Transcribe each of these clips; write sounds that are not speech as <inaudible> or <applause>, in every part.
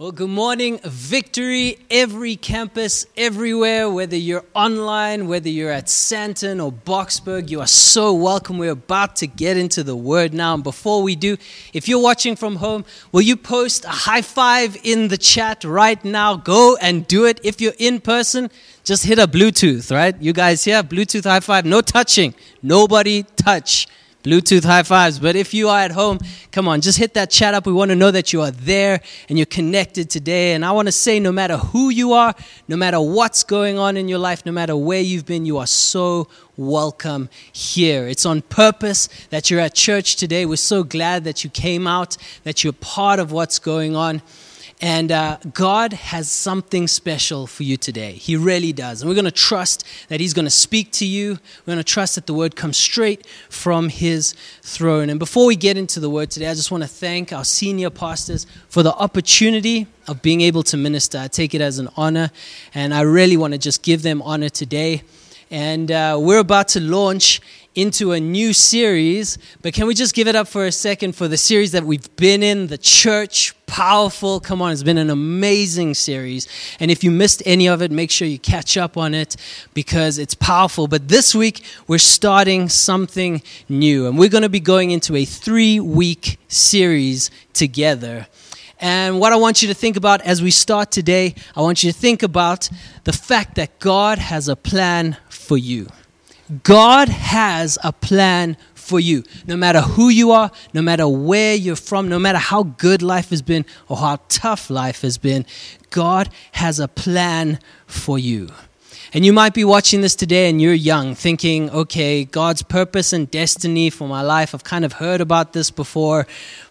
Well, good morning, Victory, every campus, everywhere, whether you're online, whether you're at Sandton or Boksburg, you are so welcome. We're about to get into the word now. And before we do, if you're watching from home, will you post a high five in the chat right now? Go and do it. If you're in person, just hit a Bluetooth, right? You guys here, Bluetooth high five, no touching, nobody touch. Bluetooth high fives. But if you are at home, come on, just hit that chat up. We want to know that you are there and you're connected today. And I want to say, no matter who you are, no matter what's going on in your life, no matter where you've been, you are so welcome here. It's on purpose that you're at church today. We're so glad that you came out, that you're part of what's going on. And uh, God has something special for you today. He really does. And we're going to trust that He's going to speak to you. We're going to trust that the word comes straight from His throne. And before we get into the word today, I just want to thank our senior pastors for the opportunity of being able to minister. I take it as an honor. And I really want to just give them honor today. And uh, we're about to launch into a new series, but can we just give it up for a second for the series that we've been in, the church, powerful. Come on, it's been an amazing series. And if you missed any of it, make sure you catch up on it because it's powerful. But this week, we're starting something new, and we're going to be going into a three week series together. And what I want you to think about as we start today, I want you to think about the fact that God has a plan for you. God has a plan for you. No matter who you are, no matter where you're from, no matter how good life has been or how tough life has been, God has a plan for you. And you might be watching this today and you're young, thinking, okay, God's purpose and destiny for my life, I've kind of heard about this before,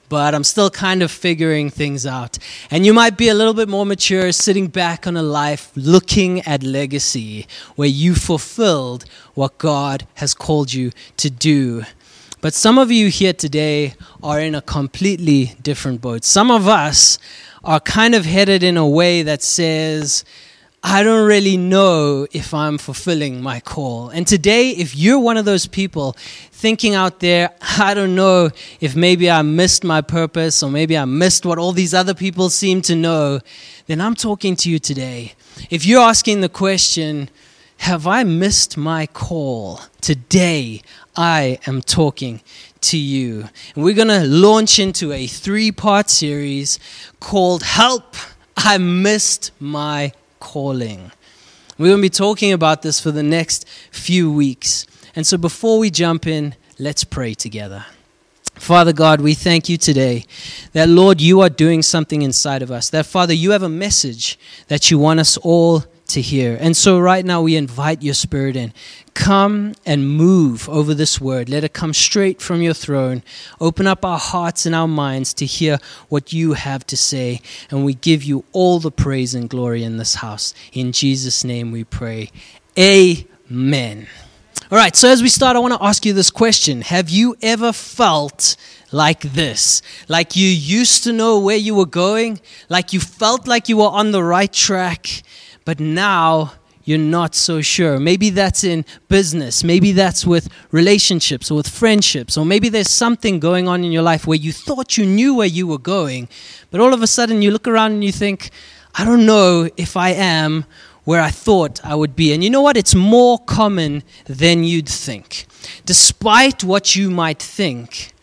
but I'm still kind of figuring things out. And you might be a little bit more mature, sitting back on a life looking at legacy where you fulfilled what God has called you to do. But some of you here today are in a completely different boat. Some of us are kind of headed in a way that says, I don't really know if I'm fulfilling my call. And today, if you're one of those people thinking out there, I don't know if maybe I missed my purpose or maybe I missed what all these other people seem to know, then I'm talking to you today. If you're asking the question, have I missed my call? Today, I am talking to you. And we're going to launch into a three part series called Help, I Missed My calling. We're going to be talking about this for the next few weeks. And so before we jump in, let's pray together. Father God, we thank you today that, Lord, you are doing something inside of us. That, Father, you have a message that you want us all to hear. And so, right now, we invite your Spirit in. Come and move over this word. Let it come straight from your throne. Open up our hearts and our minds to hear what you have to say. And we give you all the praise and glory in this house. In Jesus' name we pray. Amen. All right, so as we start, I want to ask you this question Have you ever felt like this? Like you used to know where you were going? Like you felt like you were on the right track? But now you're not so sure. Maybe that's in business, maybe that's with relationships or with friendships, or maybe there's something going on in your life where you thought you knew where you were going, but all of a sudden you look around and you think, I don't know if I am where I thought I would be. And you know what? It's more common than you'd think. Despite what you might think,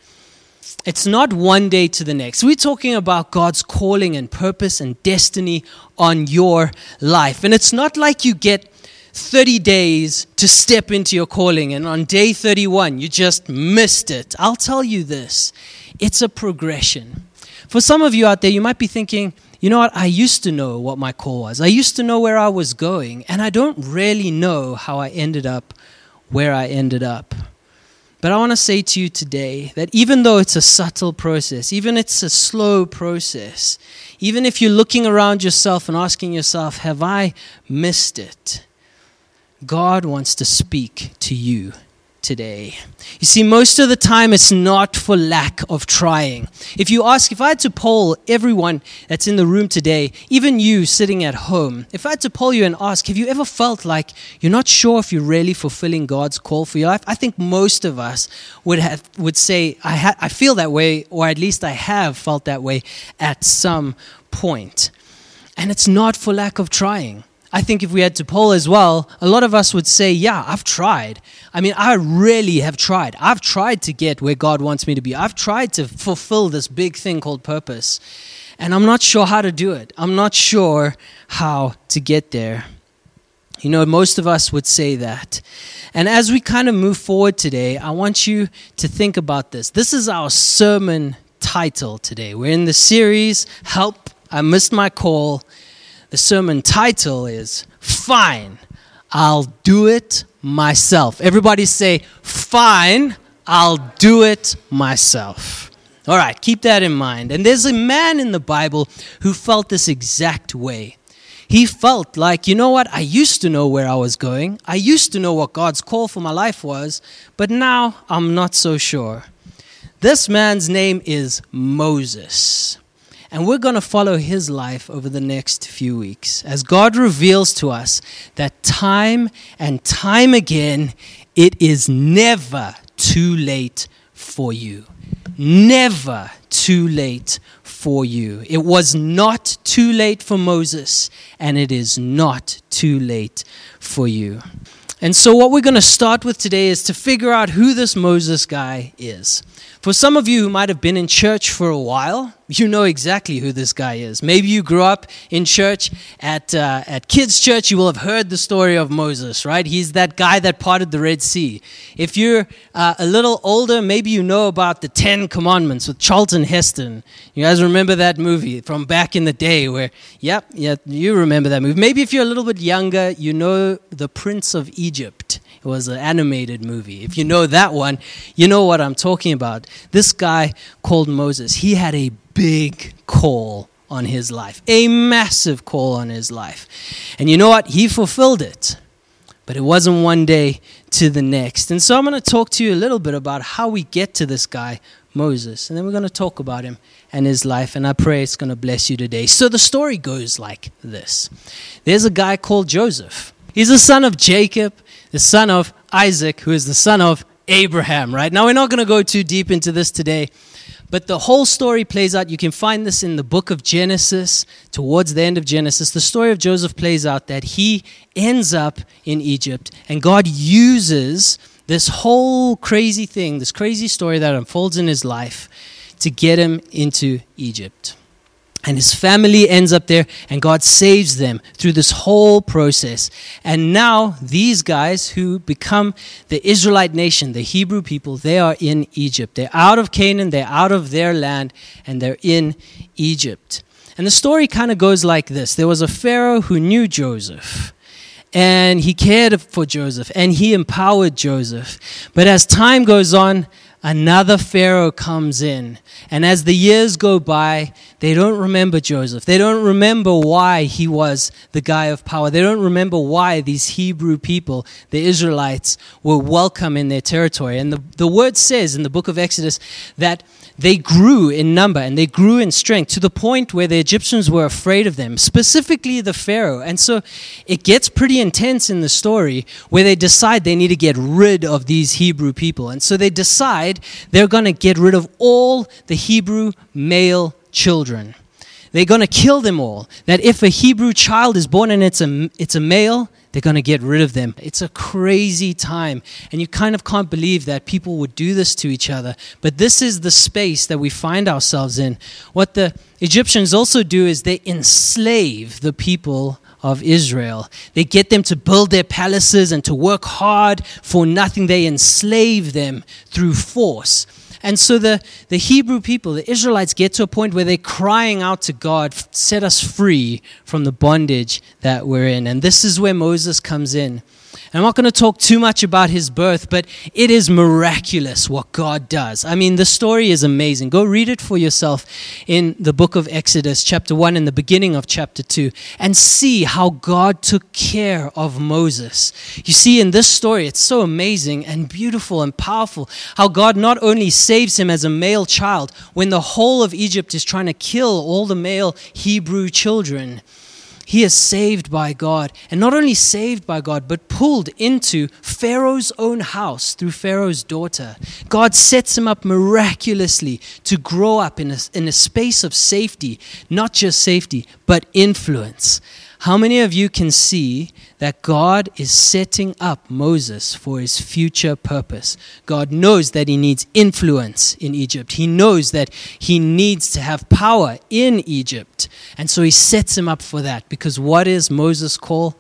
it's not one day to the next. We're talking about God's calling and purpose and destiny on your life. And it's not like you get 30 days to step into your calling, and on day 31, you just missed it. I'll tell you this it's a progression. For some of you out there, you might be thinking, you know what? I used to know what my call was. I used to know where I was going, and I don't really know how I ended up where I ended up. But I want to say to you today that even though it's a subtle process, even it's a slow process, even if you're looking around yourself and asking yourself, have I missed it? God wants to speak to you today. You see, most of the time it's not for lack of trying. If you ask, if I had to poll everyone that's in the room today, even you sitting at home, if I had to poll you and ask, have you ever felt like you're not sure if you're really fulfilling God's call for your life? I think most of us would have would say, I, ha- I feel that way, or at least I have felt that way at some point. And it's not for lack of trying. I think if we had to poll as well, a lot of us would say, Yeah, I've tried. I mean, I really have tried. I've tried to get where God wants me to be. I've tried to fulfill this big thing called purpose. And I'm not sure how to do it. I'm not sure how to get there. You know, most of us would say that. And as we kind of move forward today, I want you to think about this. This is our sermon title today. We're in the series, Help, I Missed My Call. The sermon title is Fine, I'll Do It Myself. Everybody say, Fine, I'll do it myself. All right, keep that in mind. And there's a man in the Bible who felt this exact way. He felt like, you know what, I used to know where I was going. I used to know what God's call for my life was, but now I'm not so sure. This man's name is Moses. And we're going to follow his life over the next few weeks as God reveals to us that time and time again, it is never too late for you never too late for you. It was not too late for Moses, and it is not too late for you. And so, what we're going to start with today is to figure out who this Moses guy is. For some of you who might have been in church for a while, you know exactly who this guy is. Maybe you grew up in church at, uh, at kids' church, you will have heard the story of Moses, right? He's that guy that parted the Red Sea. If you're uh, a little older, maybe you know about the Ten Commandments with Charlton Heston. You guys remember that movie from back in the day where, yep, yeah, you remember that movie. Maybe if you're a little bit younger, you know The Prince of Egypt. It was an animated movie. If you know that one, you know what I'm talking about. This guy called Moses, he had a big call on his life, a massive call on his life. And you know what? He fulfilled it. But it wasn't one day to the next. And so I'm going to talk to you a little bit about how we get to this guy, Moses. And then we're going to talk about him and his life. And I pray it's going to bless you today. So the story goes like this There's a guy called Joseph. He's the son of Jacob, the son of Isaac, who is the son of Abraham, right? Now, we're not going to go too deep into this today. But the whole story plays out. You can find this in the book of Genesis, towards the end of Genesis. The story of Joseph plays out that he ends up in Egypt, and God uses this whole crazy thing, this crazy story that unfolds in his life, to get him into Egypt. And his family ends up there, and God saves them through this whole process. And now, these guys who become the Israelite nation, the Hebrew people, they are in Egypt. They're out of Canaan, they're out of their land, and they're in Egypt. And the story kind of goes like this there was a Pharaoh who knew Joseph. And he cared for Joseph and he empowered Joseph. But as time goes on, another Pharaoh comes in. And as the years go by, they don't remember Joseph. They don't remember why he was the guy of power. They don't remember why these Hebrew people, the Israelites, were welcome in their territory. And the, the word says in the book of Exodus that they grew in number and they grew in strength to the point where the Egyptians were afraid of them, specifically the Pharaoh. And so it gets pretty intense in the story where they decide they need to get rid of these Hebrew people. And so they decide they're going to get rid of all the Hebrew male children. They're going to kill them all. That if a Hebrew child is born and it's a, it's a male, they're going to get rid of them. It's a crazy time. And you kind of can't believe that people would do this to each other. But this is the space that we find ourselves in. What the Egyptians also do is they enslave the people of Israel. They get them to build their palaces and to work hard for nothing. They enslave them through force. And so the, the Hebrew people, the Israelites, get to a point where they're crying out to God, set us free from the bondage that we're in. And this is where Moses comes in. I'm not going to talk too much about his birth, but it is miraculous what God does. I mean, the story is amazing. Go read it for yourself in the book of Exodus, chapter 1, and the beginning of chapter 2, and see how God took care of Moses. You see, in this story, it's so amazing and beautiful and powerful how God not only saves him as a male child when the whole of Egypt is trying to kill all the male Hebrew children he is saved by God. And not only saved by God, but pulled into Pharaoh's own house through Pharaoh's daughter. God sets him up miraculously to grow up in a, in a space of safety, not just safety, but influence. How many of you can see that God is setting up Moses for his future purpose? God knows that he needs influence in Egypt. He knows that he needs to have power in Egypt. And so he sets him up for that because what is Moses' call?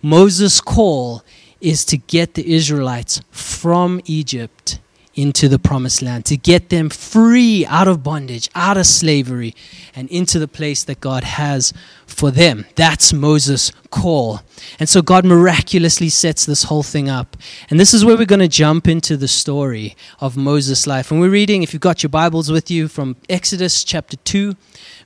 Moses' call is to get the Israelites from Egypt into the promised land, to get them free out of bondage, out of slavery, and into the place that God has for them. That's Moses' call. And so God miraculously sets this whole thing up. And this is where we're going to jump into the story of Moses' life. And we're reading, if you've got your Bibles with you, from Exodus chapter 2,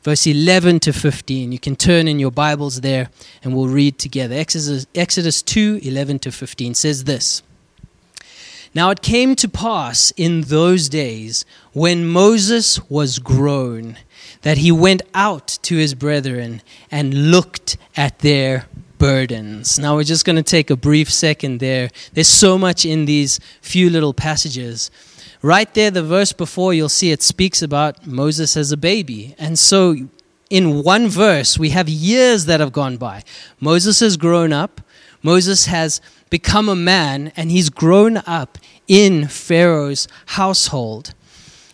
verse 11 to 15. You can turn in your Bibles there and we'll read together. Exodus, Exodus 2, 11 to 15 says this. Now it came to pass in those days when Moses was grown that he went out to his brethren and looked at their burdens. Now we're just going to take a brief second there. There's so much in these few little passages. Right there, the verse before, you'll see it speaks about Moses as a baby. And so in one verse, we have years that have gone by. Moses has grown up. Moses has become a man and he's grown up in Pharaoh's household.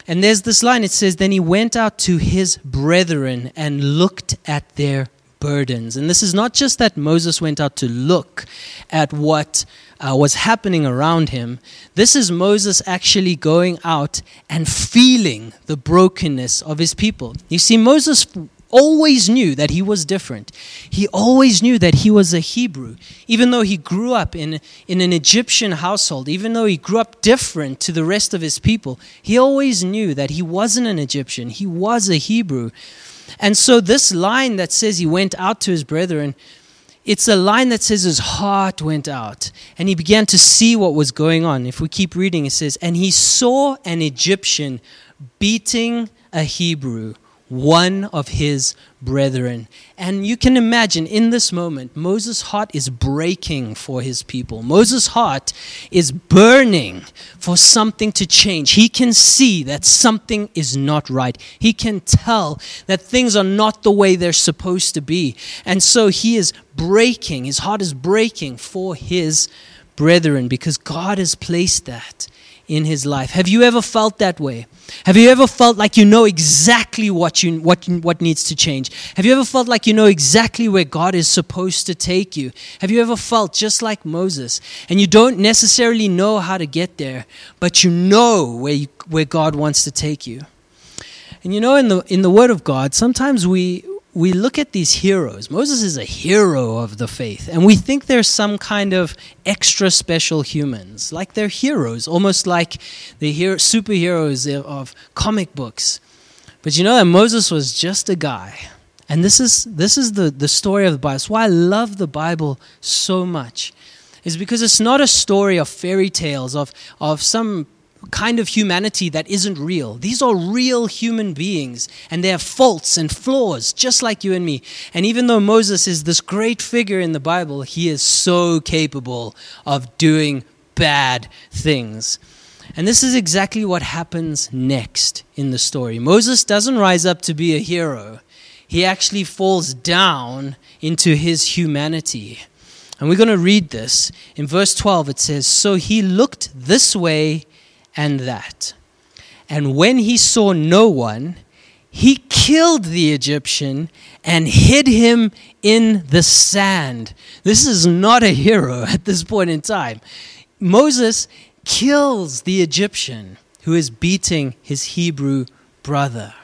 And there's this line it says, Then he went out to his brethren and looked at their burdens. And this is not just that Moses went out to look at what uh, was happening around him. This is Moses actually going out and feeling the brokenness of his people. You see, Moses always knew that he was different. He always knew that he was a Hebrew. Even though he grew up in, in an Egyptian household, even though he grew up different to the rest of his people, he always knew that he wasn't an Egyptian. He was a Hebrew. And so, this line that says he went out to his brethren, it's a line that says his heart went out and he began to see what was going on. If we keep reading, it says, And he saw an Egyptian beating a Hebrew one of his brethren. And you can imagine in this moment, Moses' heart is breaking for his people. Moses' heart is burning for something to change. He can see that something is not right. He can tell that things are not the way they're supposed to be. And so he is breaking, his heart is breaking for his brethren because God has placed that in his life. Have you ever felt that way? Have you ever felt like you know exactly what, you, what, what needs to change? Have you ever felt like you know exactly where God is supposed to take you? Have you ever felt just like Moses and you don't necessarily know how to get there, but you know where, you, where God wants to take you? And you know, in the, in the Word of God, sometimes we, we look at these heroes. Moses is a hero of the faith, and we think they're some kind of extra special humans, like they're heroes, almost like the hero, superheroes of comic books. But you know that Moses was just a guy. And this is, this is the, the story of the Bible. It's why I love the Bible so much. Is because it's not a story of fairy tales, of, of some kind of humanity that isn't real. These are real human beings, and they have faults and flaws, just like you and me. And even though Moses is this great figure in the Bible, he is so capable of doing bad things. And this is exactly what happens next in the story. Moses doesn't rise up to be a hero, he actually falls down into his humanity. And we're going to read this. In verse 12, it says So he looked this way and that. And when he saw no one, he killed the Egyptian and hid him in the sand. This is not a hero <laughs> at this point in time. Moses kills the Egyptian who is beating his Hebrew brother.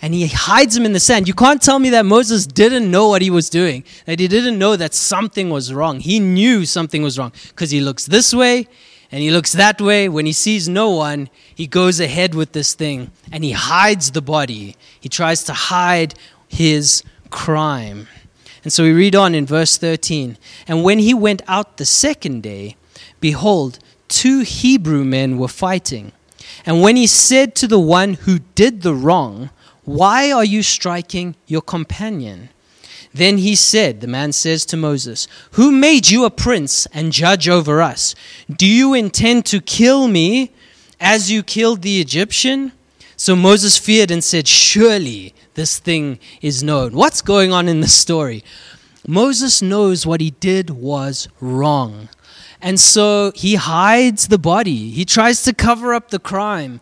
And he hides him in the sand. You can't tell me that Moses didn't know what he was doing, that he didn't know that something was wrong. He knew something was wrong because he looks this way, and he looks that way. When he sees no one, he goes ahead with this thing and he hides the body. He tries to hide his crime. And so we read on in verse 13. And when he went out the second day, behold, two Hebrew men were fighting. And when he said to the one who did the wrong, Why are you striking your companion? Then he said, The man says to Moses, Who made you a prince and judge over us? Do you intend to kill me as you killed the Egyptian? So Moses feared and said, Surely this thing is known. What's going on in the story? Moses knows what he did was wrong. And so he hides the body. He tries to cover up the crime.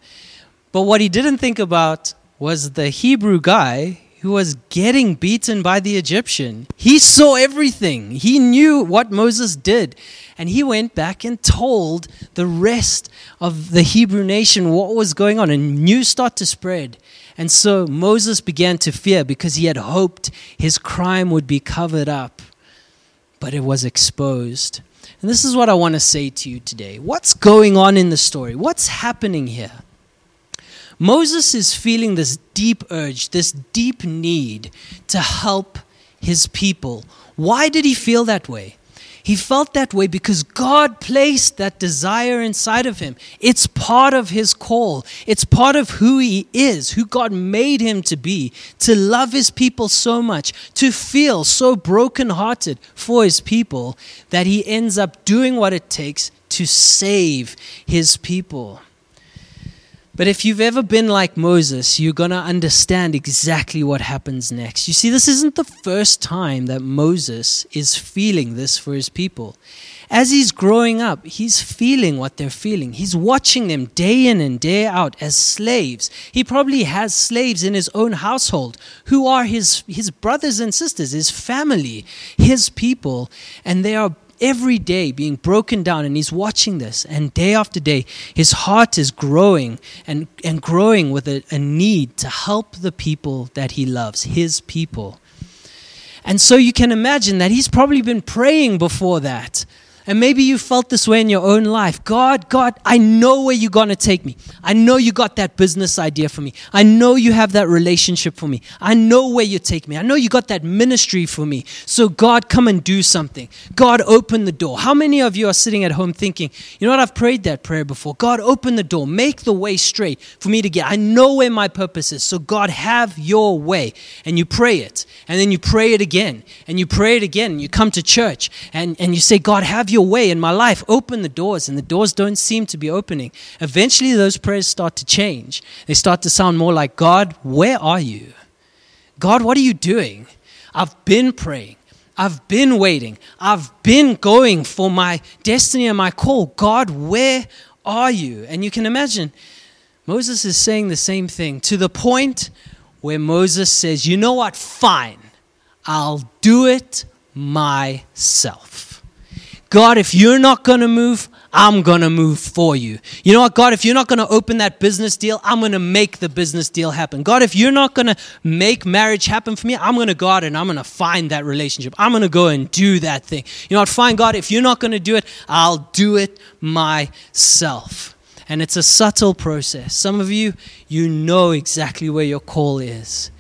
But what he didn't think about was the Hebrew guy who was getting beaten by the Egyptian. He saw everything, he knew what Moses did. And he went back and told the rest of the Hebrew nation what was going on, and news started to spread. And so Moses began to fear because he had hoped his crime would be covered up, but it was exposed. And this is what I want to say to you today. What's going on in the story? What's happening here? Moses is feeling this deep urge, this deep need to help his people. Why did he feel that way? He felt that way because God placed that desire inside of him. It's part of his call, it's part of who he is, who God made him to be, to love his people so much, to feel so brokenhearted for his people that he ends up doing what it takes to save his people. But if you've ever been like Moses, you're going to understand exactly what happens next. You see, this isn't the first time that Moses is feeling this for his people. As he's growing up, he's feeling what they're feeling. He's watching them day in and day out as slaves. He probably has slaves in his own household who are his, his brothers and sisters, his family, his people, and they are every day being broken down and he's watching this. And day after day his heart is growing and, and growing with a, a need to help the people that he loves his people. And so you can imagine that he's probably been praying before that and maybe you felt this way in your own life. God, God, I know where you're going to take me. I know you got that business idea for me. I know you have that relationship for me. I know where you take me. I know you got that ministry for me. So, God, come and do something. God, open the door. How many of you are sitting at home thinking, you know what, I've prayed that prayer before. God, open the door. Make the way straight for me to get. I know where my purpose is. So, God, have your way. And you pray it. And then you pray it again. And you pray it again. You come to church and, and you say, God, have your your way in my life. Open the doors, and the doors don't seem to be opening. Eventually, those prayers start to change. They start to sound more like, God, where are you? God, what are you doing? I've been praying. I've been waiting. I've been going for my destiny and my call. God, where are you? And you can imagine Moses is saying the same thing to the point where Moses says, You know what? Fine. I'll do it myself. God, if you're not going to move, I'm going to move for you. You know what, God, if you're not going to open that business deal, I'm going to make the business deal happen. God, if you're not going to make marriage happen for me, I'm going to go out and I'm going to find that relationship. I'm going to go and do that thing. You know what, fine, God, if you're not going to do it, I'll do it myself. And it's a subtle process. Some of you, you know exactly where your call is.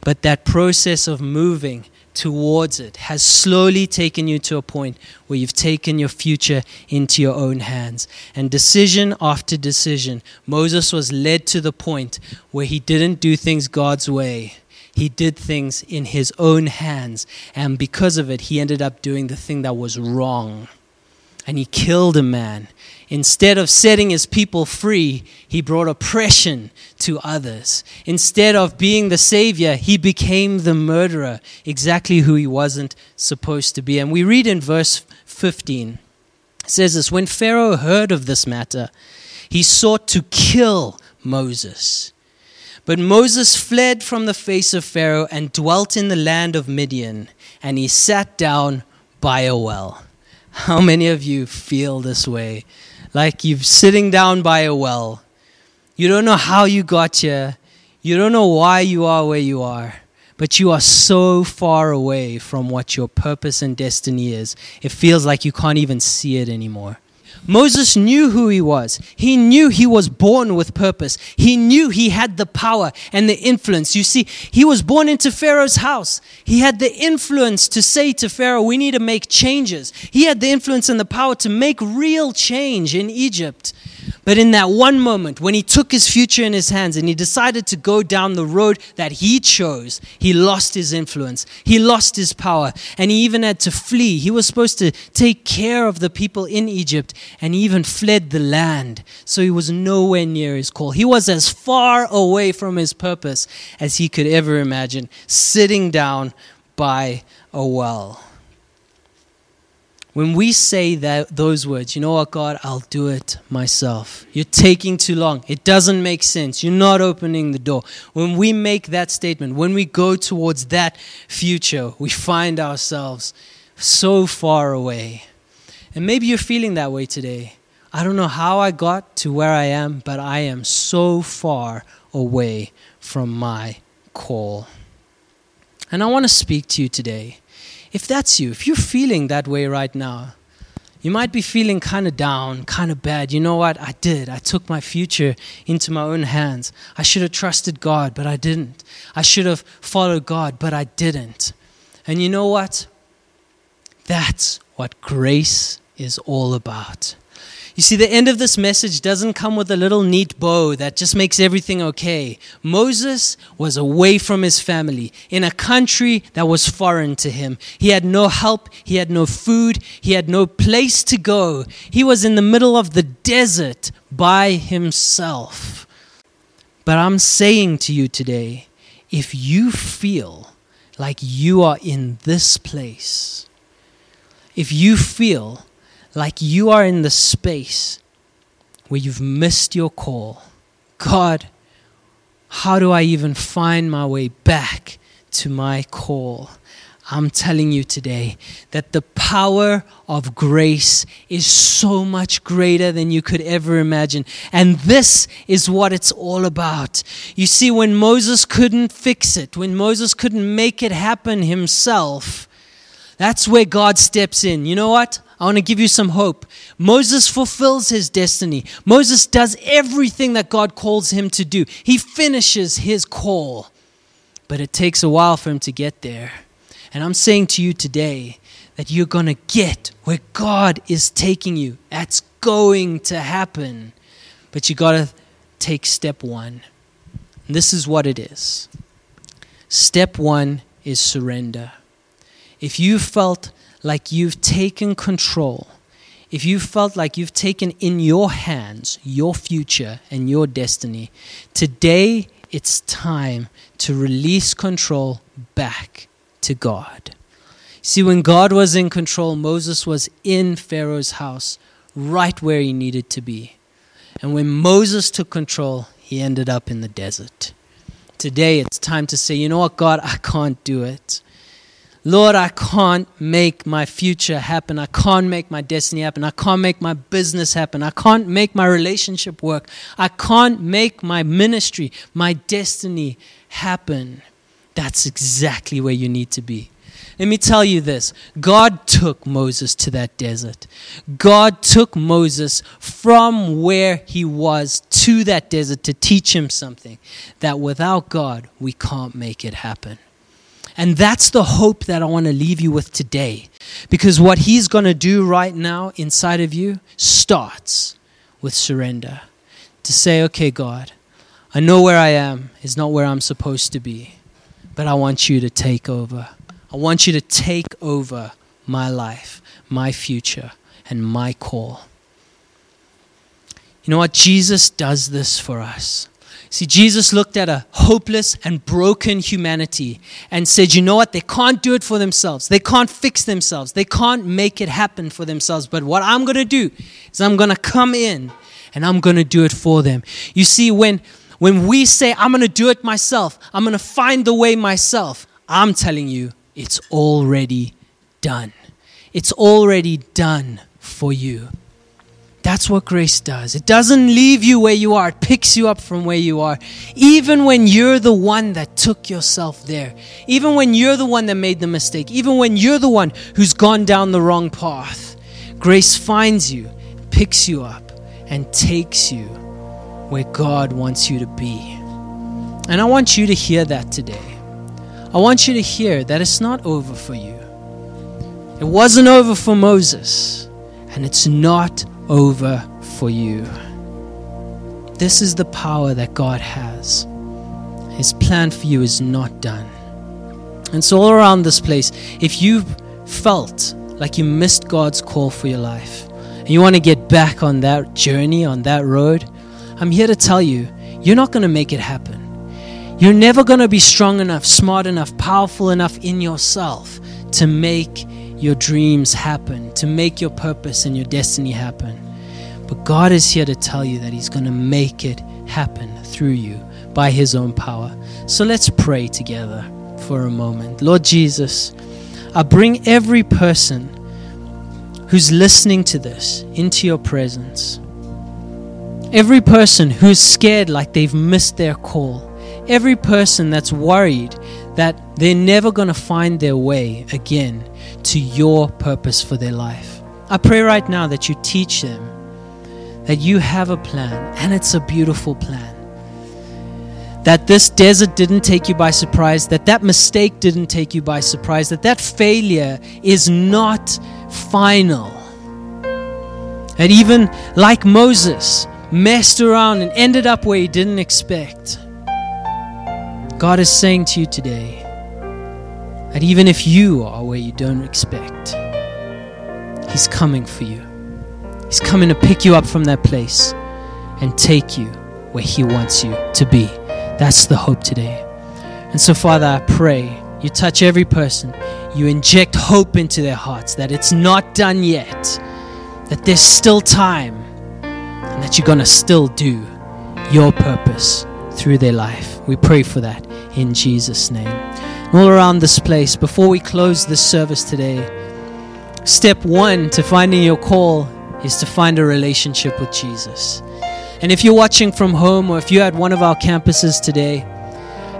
But that process of moving, towards it has slowly taken you to a point where you've taken your future into your own hands. And decision after decision, Moses was led to the point where he didn't do things God's way. He did things in his own hands. And because of it, he ended up doing the thing that was wrong. And he killed a man. Instead of setting his people free, he brought oppression to others. Instead of being the savior, he became the murderer, exactly who he wasn't supposed to be. And we read in verse 15 it says this When Pharaoh heard of this matter, he sought to kill Moses. But Moses fled from the face of Pharaoh and dwelt in the land of Midian, and he sat down by a well. How many of you feel this way? Like you're sitting down by a well. You don't know how you got here. You don't know why you are where you are. But you are so far away from what your purpose and destiny is. It feels like you can't even see it anymore. Moses knew who he was. He knew he was born with purpose. He knew he had the power and the influence. You see, he was born into Pharaoh's house. He had the influence to say to Pharaoh, We need to make changes. He had the influence and the power to make real change in Egypt. But in that one moment, when he took his future in his hands and he decided to go down the road that he chose, he lost his influence. He lost his power. And he even had to flee. He was supposed to take care of the people in Egypt and he even fled the land. So he was nowhere near his call. He was as far away from his purpose as he could ever imagine, sitting down by a well. When we say that those words, you know what, God, I'll do it myself. You're taking too long. It doesn't make sense. You're not opening the door. When we make that statement, when we go towards that future, we find ourselves so far away. And maybe you're feeling that way today. I don't know how I got to where I am, but I am so far away from my call. And I want to speak to you today if that's you, if you're feeling that way right now, you might be feeling kind of down, kind of bad. You know what? I did. I took my future into my own hands. I should have trusted God, but I didn't. I should have followed God, but I didn't. And you know what? That's what grace is all about. You see, the end of this message doesn't come with a little neat bow that just makes everything okay. Moses was away from his family in a country that was foreign to him. He had no help, he had no food, he had no place to go. He was in the middle of the desert by himself. But I'm saying to you today if you feel like you are in this place, if you feel like you are in the space where you've missed your call. God, how do I even find my way back to my call? I'm telling you today that the power of grace is so much greater than you could ever imagine. And this is what it's all about. You see, when Moses couldn't fix it, when Moses couldn't make it happen himself, that's where God steps in. You know what? I want to give you some hope. Moses fulfills his destiny. Moses does everything that God calls him to do. He finishes his call. But it takes a while for him to get there. And I'm saying to you today that you're going to get where God is taking you. That's going to happen. But you got to take step one. And this is what it is. Step one is surrender. If you felt like you've taken control, if you felt like you've taken in your hands your future and your destiny, today it's time to release control back to God. See, when God was in control, Moses was in Pharaoh's house, right where he needed to be. And when Moses took control, he ended up in the desert. Today, it's time to say, you know what, God, I can't do it. Lord, I can't make my future happen. I can't make my destiny happen. I can't make my business happen. I can't make my relationship work. I can't make my ministry, my destiny happen. That's exactly where you need to be. Let me tell you this God took Moses to that desert. God took Moses from where he was to that desert to teach him something that without God, we can't make it happen. And that's the hope that I want to leave you with today. Because what He's going to do right now inside of you starts with surrender. To say, okay, God, I know where I am is not where I'm supposed to be, but I want you to take over. I want you to take over my life, my future, and my call. You know what? Jesus does this for us. See, Jesus looked at a hopeless and broken humanity and said, You know what? They can't do it for themselves. They can't fix themselves. They can't make it happen for themselves. But what I'm going to do is I'm going to come in and I'm going to do it for them. You see, when, when we say, I'm going to do it myself, I'm going to find the way myself, I'm telling you, it's already done. It's already done for you. That's what grace does. It doesn't leave you where you are, it picks you up from where you are. Even when you're the one that took yourself there, even when you're the one that made the mistake, even when you're the one who's gone down the wrong path, grace finds you, picks you up, and takes you where God wants you to be. And I want you to hear that today. I want you to hear that it's not over for you. It wasn't over for Moses, and it's not over for you. This is the power that God has. His plan for you is not done. And so, all around this place, if you've felt like you missed God's call for your life and you want to get back on that journey, on that road, I'm here to tell you, you're not going to make it happen. You're never going to be strong enough, smart enough, powerful enough in yourself to make your dreams happen, to make your purpose and your destiny happen. But God is here to tell you that He's going to make it happen through you by His own power. So let's pray together for a moment. Lord Jesus, I bring every person who's listening to this into your presence. Every person who's scared like they've missed their call. Every person that's worried that they're never going to find their way again to your purpose for their life. I pray right now that you teach them that you have a plan and it's a beautiful plan. That this desert didn't take you by surprise, that that mistake didn't take you by surprise, that that failure is not final. That even like Moses, messed around and ended up where he didn't expect. God is saying to you today that even if you are where you don't expect, He's coming for you. He's coming to pick you up from that place and take you where He wants you to be. That's the hope today. And so, Father, I pray you touch every person, you inject hope into their hearts that it's not done yet, that there's still time, and that you're going to still do your purpose through their life. We pray for that in Jesus' name. All around this place, before we close this service today, step one to finding your call is to find a relationship with Jesus. And if you're watching from home or if you're at one of our campuses today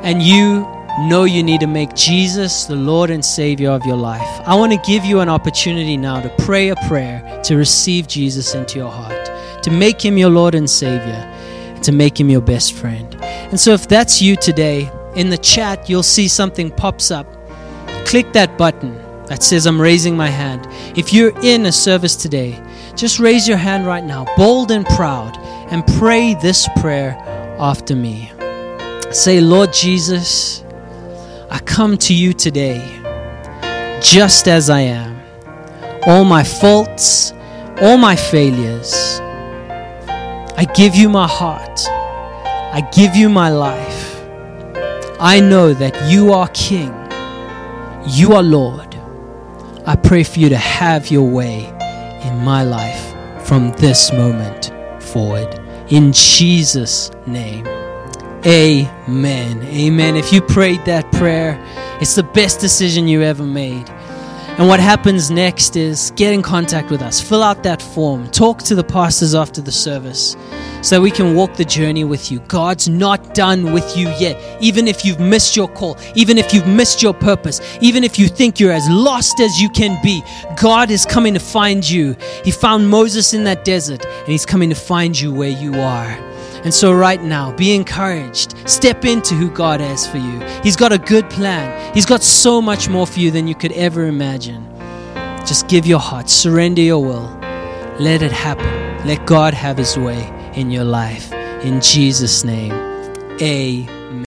and you know you need to make Jesus the Lord and Savior of your life, I want to give you an opportunity now to pray a prayer to receive Jesus into your heart, to make Him your Lord and Savior, to make Him your best friend. And so if that's you today, in the chat, you'll see something pops up. Click that button that says, I'm raising my hand. If you're in a service today, just raise your hand right now, bold and proud, and pray this prayer after me. Say, Lord Jesus, I come to you today just as I am. All my faults, all my failures. I give you my heart. I give you my life. I know that you are King. You are Lord. I pray for you to have your way in my life from this moment forward. In Jesus' name. Amen. Amen. If you prayed that prayer, it's the best decision you ever made. And what happens next is get in contact with us, fill out that form, talk to the pastors after the service so we can walk the journey with you. God's not done with you yet. Even if you've missed your call, even if you've missed your purpose, even if you think you're as lost as you can be, God is coming to find you. He found Moses in that desert, and He's coming to find you where you are. And so, right now, be encouraged. Step into who God has for you. He's got a good plan, He's got so much more for you than you could ever imagine. Just give your heart, surrender your will, let it happen. Let God have His way in your life. In Jesus' name, amen.